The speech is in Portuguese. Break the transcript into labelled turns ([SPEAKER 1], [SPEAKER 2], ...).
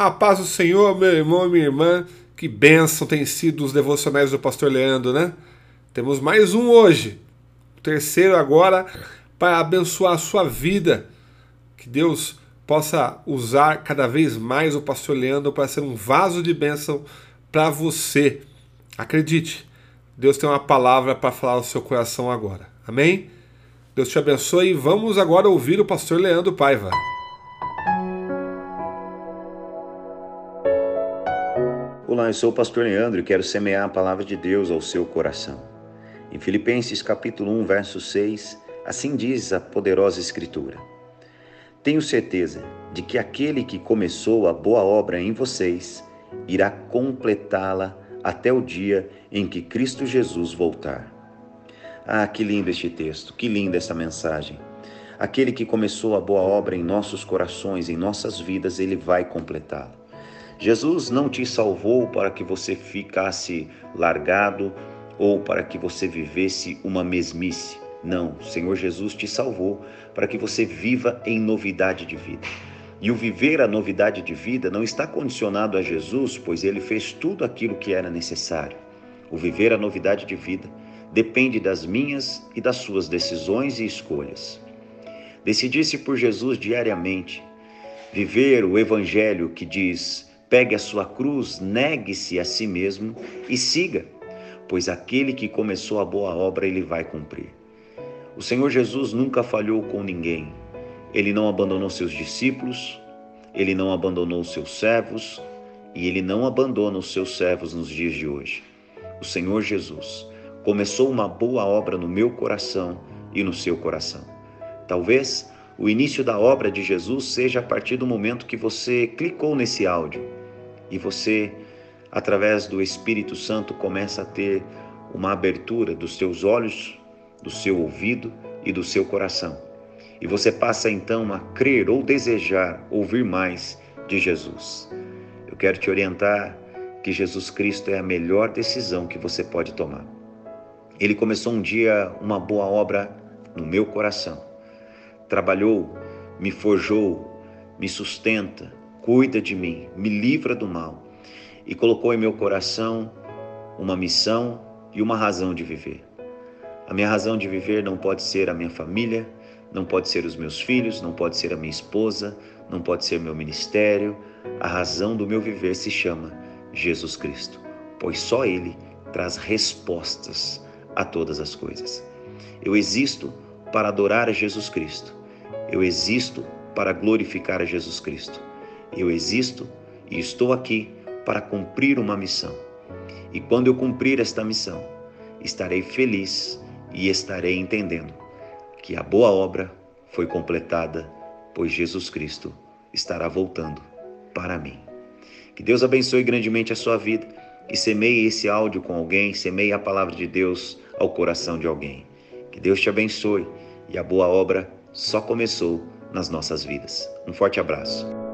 [SPEAKER 1] A paz do Senhor, meu irmão minha irmã. Que bênção tem sido os devocionais do pastor Leandro, né? Temos mais um hoje. O terceiro agora para abençoar a sua vida. Que Deus possa usar cada vez mais o pastor Leandro para ser um vaso de bênção para você. Acredite, Deus tem uma palavra para falar no seu coração agora. Amém? Deus te abençoe e vamos agora ouvir o pastor Leandro Paiva.
[SPEAKER 2] Olá, eu sou o pastor Leandro e quero semear a palavra de Deus ao seu coração. Em Filipenses capítulo 1, verso 6, assim diz a poderosa escritura: Tenho certeza de que aquele que começou a boa obra em vocês irá completá-la até o dia em que Cristo Jesus voltar. Ah, que lindo este texto, que linda essa mensagem. Aquele que começou a boa obra em nossos corações, em nossas vidas, ele vai completá-la. Jesus não te salvou para que você ficasse largado ou para que você vivesse uma mesmice. Não, o Senhor Jesus te salvou para que você viva em novidade de vida. E o viver a novidade de vida não está condicionado a Jesus, pois ele fez tudo aquilo que era necessário. O viver a novidade de vida depende das minhas e das suas decisões e escolhas. Decidir-se por Jesus diariamente, viver o evangelho que diz: Pegue a sua cruz, negue-se a si mesmo e siga, pois aquele que começou a boa obra ele vai cumprir. O Senhor Jesus nunca falhou com ninguém. Ele não abandonou seus discípulos, ele não abandonou seus servos e ele não abandona os seus servos nos dias de hoje. O Senhor Jesus começou uma boa obra no meu coração e no seu coração. Talvez o início da obra de Jesus seja a partir do momento que você clicou nesse áudio e você, através do Espírito Santo, começa a ter uma abertura dos seus olhos, do seu ouvido e do seu coração. E você passa então a crer ou desejar ouvir mais de Jesus. Eu quero te orientar que Jesus Cristo é a melhor decisão que você pode tomar. Ele começou um dia uma boa obra no meu coração. Trabalhou, me forjou, me sustenta, cuida de mim, me livra do mal e colocou em meu coração uma missão e uma razão de viver. A minha razão de viver não pode ser a minha família, não pode ser os meus filhos, não pode ser a minha esposa, não pode ser meu ministério. A razão do meu viver se chama Jesus Cristo, pois só Ele traz respostas a todas as coisas. Eu existo para adorar a Jesus Cristo. Eu existo para glorificar a Jesus Cristo. Eu existo e estou aqui para cumprir uma missão. E quando eu cumprir esta missão, estarei feliz e estarei entendendo que a boa obra foi completada, pois Jesus Cristo estará voltando para mim. Que Deus abençoe grandemente a sua vida e semeie esse áudio com alguém, semeie a palavra de Deus ao coração de alguém. Que Deus te abençoe e a boa obra só começou nas nossas vidas. Um forte abraço.